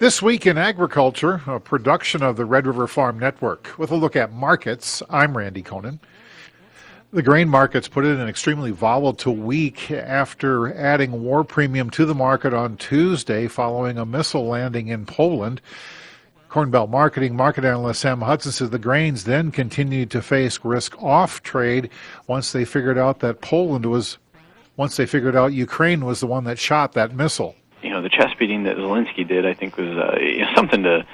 This week in agriculture, a production of the Red River Farm Network. With a look at markets, I'm Randy Koenen. The grain markets put in an extremely volatile week after adding war premium to the market on Tuesday following a missile landing in Poland. Cornbelt Marketing market analyst Sam Hudson says the grains then continued to face risk off trade once they figured out that Poland was, once they figured out Ukraine was the one that shot that missile. You know, the chest beating that Zelensky did, I think, was uh, something to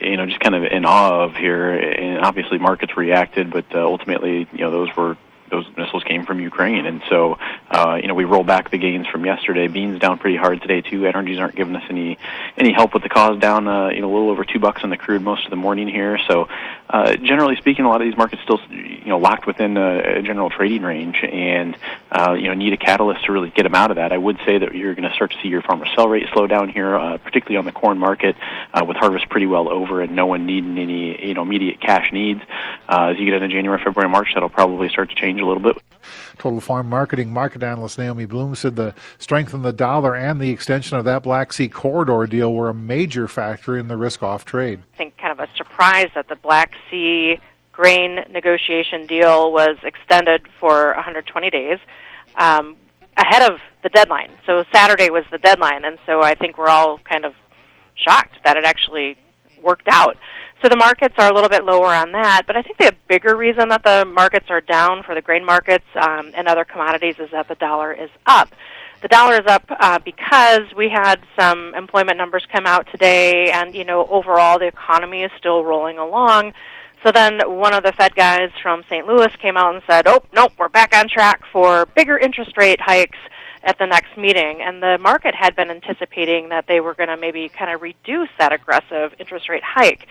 you know, just kind of in awe of here. And obviously, markets reacted, but uh, ultimately, you know, those were those missiles came from Ukraine. And so, uh, you know, we roll back the gains from yesterday. Beans down pretty hard today too. Energies aren't giving us any any help with the cause. Down, uh, you know, a little over two bucks on the crude most of the morning here. So, uh, generally speaking, a lot of these markets still, you know, locked within a, a general trading range, and uh, you know, need a catalyst to really get them out of that. I would say that you're going to start to see your farmer sell rate slow down here, uh, particularly on the corn market, uh, with harvest pretty well over and no one needing any, you know, immediate cash needs. Uh, as you get into January, February, March, that'll probably start to change a little bit. Total Farm Marketing market analyst Naomi Blohm said the strength in the dollar and the extension of that Black Sea corridor deal were a major factor in the risk off trade. I think kind of a surprise that the Black Sea grain negotiation deal was extended for 120 days um, ahead of the deadline. So Saturday was the deadline, and so I think we're all kind of shocked that it actually worked out. So the markets are a little bit lower on that, but I think the bigger reason that the markets are down for the grain markets um, and other commodities is that the dollar is up. The dollar is up uh, because we had some employment numbers come out today, and you know overall the economy is still rolling along. So then one of the Fed guys from St. Louis came out and said, "Oh, nope, we're back on track for bigger interest rate hikes." At the next meeting. And the market had been anticipating that they were going to maybe kind of reduce that aggressive interest rate hike.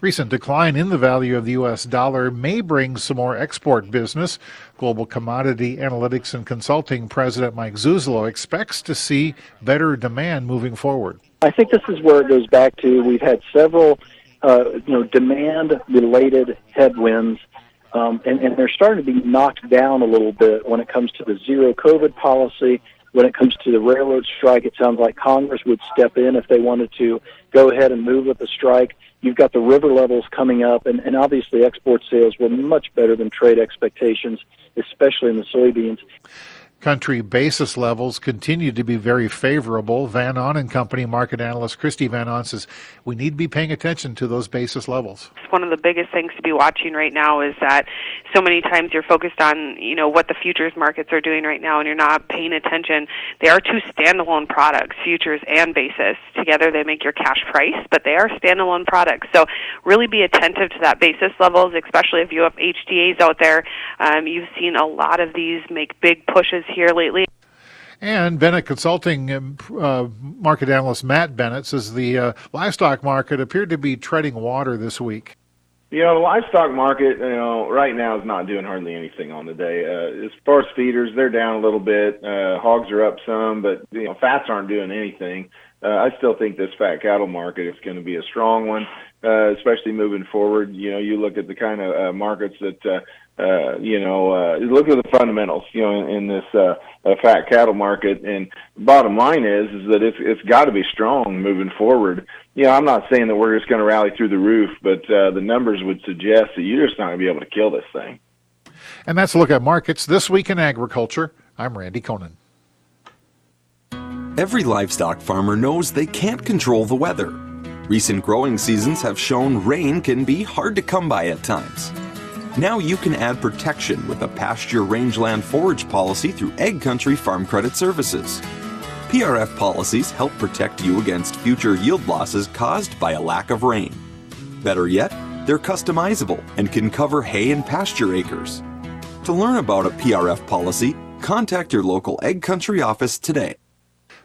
Recent decline in the value of the U.S. dollar may bring some more export business. Global Commodity Analytics and Consulting President Mike Zuzolo expects to see better demand moving forward. I think this is where it goes back to we've had several uh, you know demand related headwinds um, and, and they're starting to be knocked down a little bit when it comes to the zero COVID policy. When it comes to the railroad strike, it sounds like Congress would step in if they wanted to go ahead and move with the strike. You've got the river levels coming up, and, and obviously export sales were much better than trade expectations, especially in the soybeans country basis levels continue to be very favorable. Van Ahn and Company market analyst Christy Van Ahn says we need to be paying attention to those basis levels. One of the biggest things to be watching right now is that so many times you're focused on, you know, what the futures markets are doing right now and you're not paying attention. They are two standalone products, futures and basis. Together they make your cash price, but they are standalone products. So really be attentive to that basis levels, especially if you have HTAs out there. Um, you've seen a lot of these make big pushes here lately. And Bennett Consulting um, uh, market analyst Matt Bennett says the uh, livestock market appeared to be treading water this week. You know, the livestock market, you know, right now is not doing hardly anything on the day. Uh, as far as feeders, they're down a little bit. Uh, hogs are up some, but you know, fats aren't doing anything. Uh, I still think this fat cattle market is going to be a strong one, uh, especially moving forward. You know, you look at the kind of uh, markets that uh, uh, you know, uh, look at the fundamentals, you know, in, in this uh, uh, fat cattle market. And bottom line is, is that it's it's got to be strong moving forward. You know, I'm not saying that we're just going to rally through the roof, but uh, the numbers would suggest that you're just not going to be able to kill this thing. And that's a look at markets this week in agriculture. I'm Randy Koenen. Every livestock farmer knows they can't control the weather. Recent growing seasons have shown rain can be hard to come by at times. Now you can add protection with a pasture rangeland forage policy through AgCountry Farm Credit Services. PRF policies help protect you against future yield losses caused by a lack of rain. Better yet, they're customizable and can cover hay and pasture acres. To learn about a PRF policy, contact your local AgCountry office today.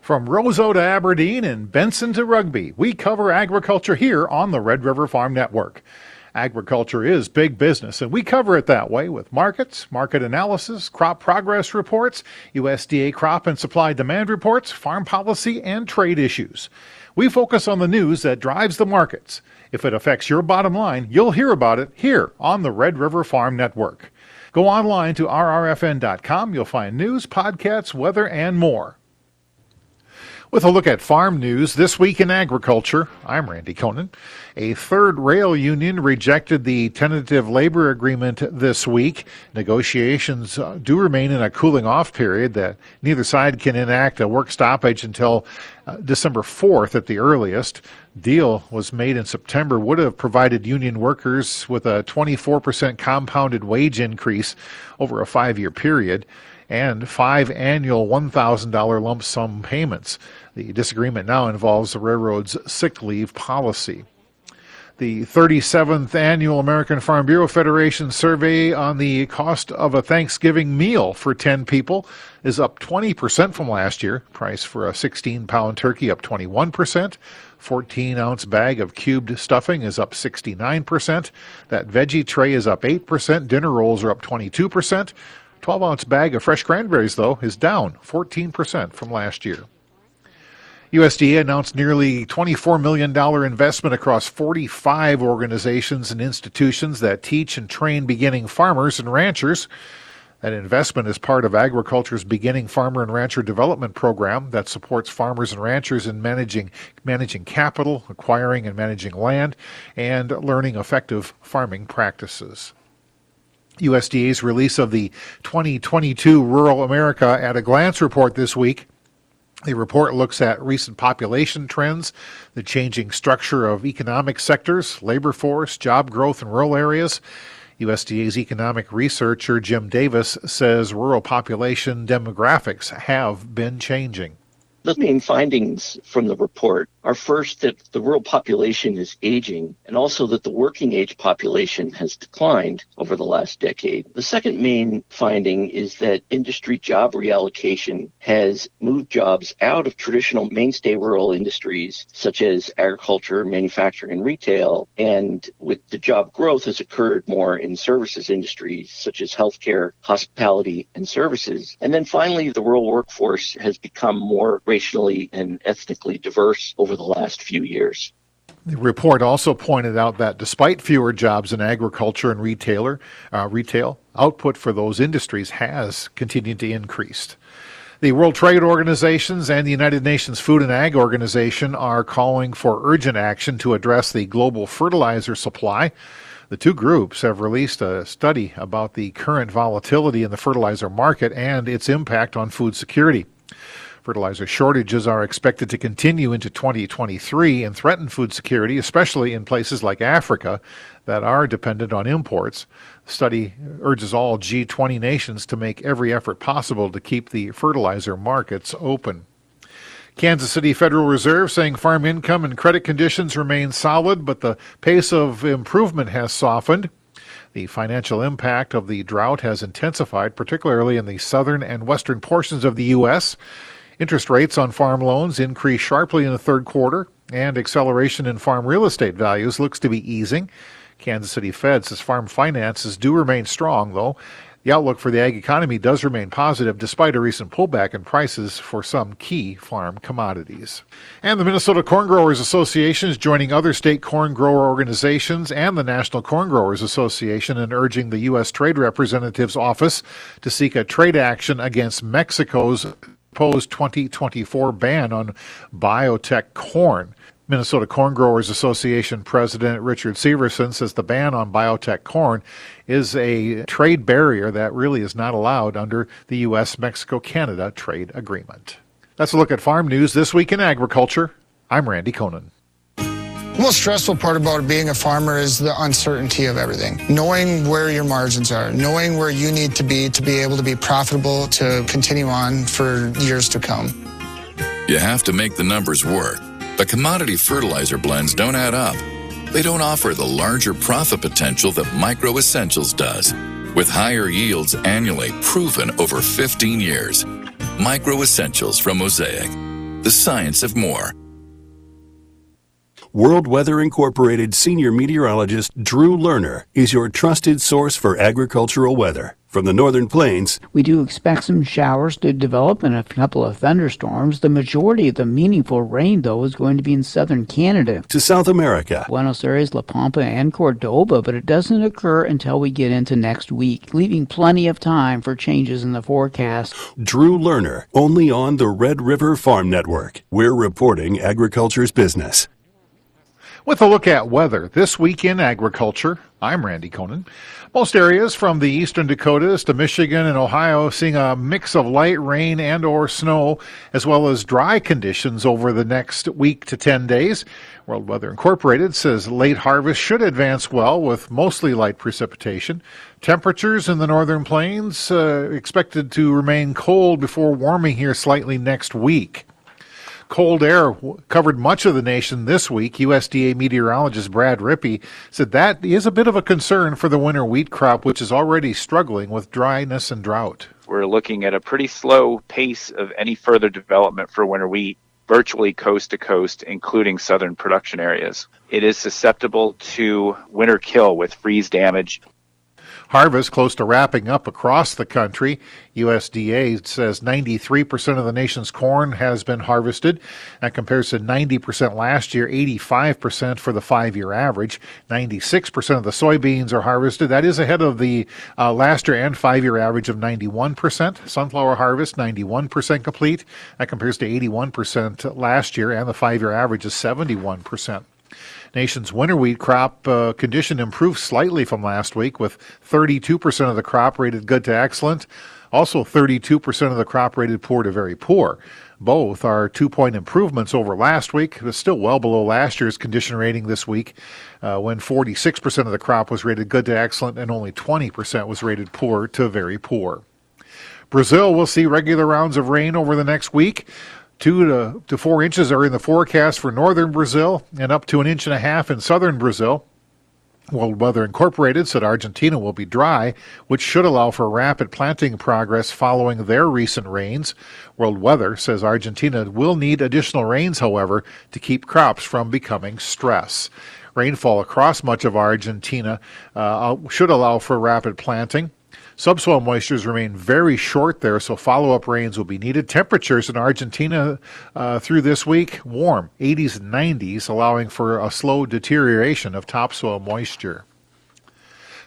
From Roseau to Aberdeen and Benson to Rugby, we cover agriculture here on the Red River Farm Network. Agriculture is big business, and we cover it that way with markets, market analysis, crop progress reports, USDA crop and supply demand reports, farm policy, and trade issues. We focus on the news that drives the markets. If it affects your bottom line, you'll hear about it here on the Red River Farm Network. Go online to rrfn.com. You'll find news, podcasts, weather, and more. With a look at farm news this week in agriculture, I'm Randy Koenen. A third rail union rejected the tentative labor agreement this week. Negotiations uh, do remain in a cooling off period that neither side can enact a work stoppage until uh, December 4th at the earliest. Deal was made in September would have provided union workers with a 24% compounded wage increase over a 5-year period and five annual $1,000 lump sum payments. The disagreement now involves the railroad's sick leave policy. The 37th Annual American Farm Bureau Federation survey on the cost of a Thanksgiving meal for 10 people is up 20% from last year. Price for a 16 pound turkey up 21%. 14 ounce bag of cubed stuffing is up 69%. That veggie tray is up 8%. Dinner rolls are up 22%. 12 ounce bag of fresh cranberries, though, is down 14% from last year. USDA announced nearly $24 million investment across 45 organizations and institutions that teach and train beginning farmers and ranchers. That investment is part of agriculture's beginning farmer and rancher development program that supports farmers and ranchers in managing managing capital, acquiring and managing land, and learning effective farming practices. USDA's release of the 2022 Rural America at a Glance report this week. The report looks at recent population trends, the changing structure of economic sectors, labor force, job growth in rural areas. USDA's economic researcher Jim Davis says rural population demographics have been changing. The main findings from the report are first that the rural population is aging and also that the working age population has declined over the last decade. The second main finding is that industry job reallocation has moved jobs out of traditional mainstay rural industries such as agriculture, manufacturing, and retail. And with the job growth has occurred more in services industries such as healthcare, hospitality, and services. And then finally, the rural workforce has become more racially and ethnically diverse over the last few years. The report also pointed out that despite fewer jobs in agriculture and retailer, uh, retail, output for those industries has continued to increase. The World Trade Organizations and the United Nations Food and Ag Organization are calling for urgent action to address the global fertilizer supply. The two groups have released a study about the current volatility in the fertilizer market and its impact on food security. Fertilizer shortages are expected to continue into 2023 and threaten food security, especially in places like Africa that are dependent on imports. The study urges all G20 nations to make every effort possible to keep the fertilizer markets open. Kansas City Federal Reserve saying farm income and credit conditions remain solid, but the pace of improvement has softened. The financial impact of the drought has intensified, particularly in the southern and western portions of the U.S. Interest rates on farm loans increased sharply in the third quarter, and acceleration in farm real estate values looks to be easing. Kansas City Fed says farm finances do remain strong, though. The outlook for the ag economy does remain positive despite a recent pullback in prices for some key farm commodities. And the Minnesota Corn Growers Association is joining other state corn grower organizations and the National Corn Growers Association in urging the U.S. Trade Representative's office to seek a trade action against Mexico's proposed 2024 ban on biotech corn. Minnesota Corn Growers Association President Richard Severson says the ban on biotech corn is a trade barrier that really is not allowed under the U.S. Mexico Canada trade agreement. That's a look at farm news this week in agriculture. I'm Randy Koenen. The most stressful part about being a farmer is the uncertainty of everything. Knowing where your margins are, knowing where you need to be to be able to be profitable to continue on for years to come. You have to make the numbers work. But commodity fertilizer blends don't add up. They don't offer the larger profit potential that MicroEssentials does. With higher yields annually proven over 15 years. MicroEssentials from Mosaic. The science of more. World Weather Incorporated senior meteorologist Drew Lerner is your trusted source for agricultural weather. From the northern plains, we do expect some showers to develop and a couple of thunderstorms. The majority of the meaningful rain, though, is going to be in southern Canada. To South America, Buenos Aires, La Pampa, and Cordoba, but it doesn't occur until we get into next week, leaving plenty of time for changes in the forecast. Drew Lerner, only on the Red River Farm Network. We're reporting agriculture's business. With a look at weather this week in agriculture, I'm Randy Koenen. Most areas from the eastern Dakotas to Michigan and Ohio seeing a mix of light rain and or snow as well as dry conditions over the next week to 10 days. World Weather Incorporated says late harvest should advance well with mostly light precipitation. Temperatures in the northern plains uh, expected to remain cold before warming here slightly next week. Cold air covered much of the nation this week. USDA meteorologist Brad Rippey said that is a bit of a concern for the winter wheat crop, which is already struggling with dryness and drought. We're looking at a pretty slow pace of any further development for winter wheat, virtually coast to coast, including southern production areas. It is susceptible to winter kill with freeze damage Harvest close to wrapping up across the country. USDA says 93% of the nation's corn has been harvested. That compares to 90% last year, 85% for the five year average. 96% of the soybeans are harvested. That is ahead of the uh, last year and five year average of 91%. Sunflower harvest, 91% complete. That compares to 81% last year, and the five year average is 71%. Nation's winter wheat crop uh, condition improved slightly from last week, with 32% of the crop rated good to excellent. Also, 32% of the crop rated poor to very poor. Both are two point improvements over last week, but still well below last year's condition rating this week, uh, when 46% of the crop was rated good to excellent and only 20% was rated poor to very poor. Brazil will see regular rounds of rain over the next week. Two to, to four inches are in the forecast for northern Brazil and up to an inch and a half in southern Brazil. World Weather Incorporated said Argentina will be dry, which should allow for rapid planting progress following their recent rains. World Weather says Argentina will need additional rains, however, to keep crops from becoming stress. Rainfall across much of Argentina uh, should allow for rapid planting. Subsoil moistures remain very short there, so follow up rains will be needed. Temperatures in Argentina uh, through this week warm, 80s and 90s, allowing for a slow deterioration of topsoil moisture.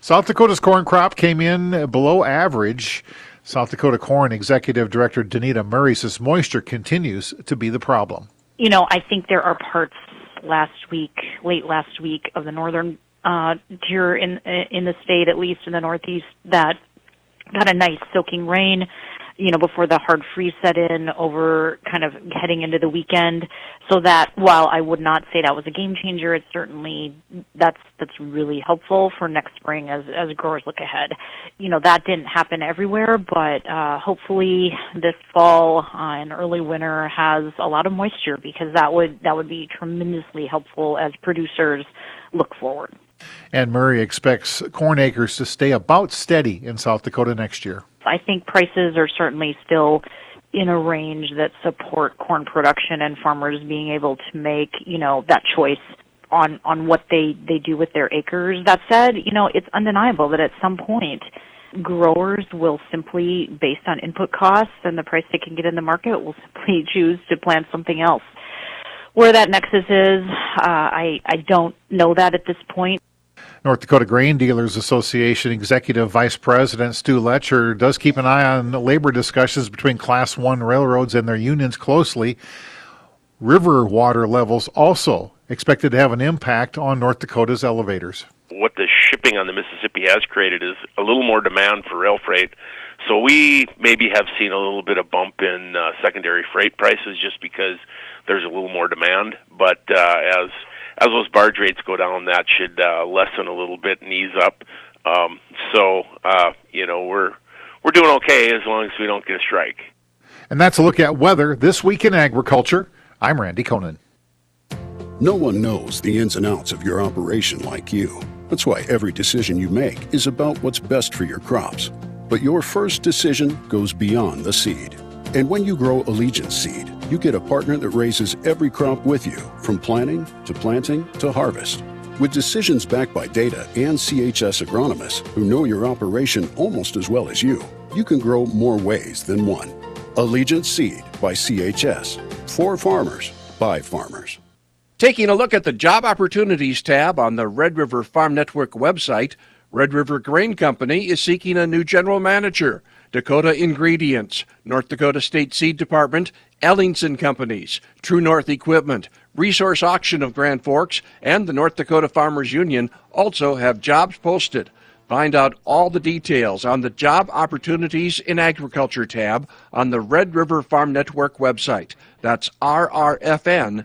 South Dakota's corn crop came in below average. South Dakota Corn Executive Director Danita Murray says moisture continues to be the problem. You know, I think there are parts last week, late last week, of the northern uh, tier in in the state, at least in the northeast, that got a nice soaking rain, you know, before the hard freeze set in over kind of heading into the weekend. So that while I would not say that was a game changer, it's certainly that's that's really helpful for next spring as as growers look ahead. You know, that didn't happen everywhere, but uh hopefully this fall uh, and early winter has a lot of moisture because that would that would be tremendously helpful as producers look forward. And Murray expects corn acres to stay about steady in South Dakota next year. I think prices are certainly still in a range that support corn production and farmers being able to make, you know, that choice on on what they they do with their acres. That said, you know, it's undeniable that at some point growers will simply based on input costs and the price they can get in the market will simply choose to plant something else. Where that nexus is, uh, I I don't know that at this point. North Dakota Grain Dealers Association Executive Vice President Stu Letcher does keep an eye on labor discussions between Class 1 railroads and their unions closely. River water levels also expected to have an impact on North Dakota's elevators. What the shipping on the Mississippi has created is a little more demand for rail freight. So we maybe have seen a little bit of bump in uh, secondary freight prices just because there's a little more demand. But uh, as as those barge rates go down, that should uh, lessen a little bit and ease up. Um, so uh, you know we're we're doing okay as long as we don't get a strike. And that's a look at weather this week in agriculture. I'm Randy Koenen. No one knows the ins and outs of your operation like you. That's why every decision you make is about what's best for your crops. But your first decision goes beyond the seed. And when you grow Allegiance seed You get a partner that raises every crop with you, from planting to planting to harvest. With decisions backed by data and CHS agronomists who know your operation almost as well as you, you can grow more ways than one. Allegiance Seed by CHS. For farmers, by farmers. Taking a look at the Job Opportunities tab on the Red River Farm Network website, Red River Grain Company is seeking a new general manager. Dakota Ingredients, North Dakota State Seed Department, Ellingson Companies, True North Equipment, Resource Auction of Grand Forks, and the North Dakota Farmers Union also have jobs posted. Find out all the details on the Job Opportunities in Agriculture tab on the Red River Farm Network website. That's rrfn.com.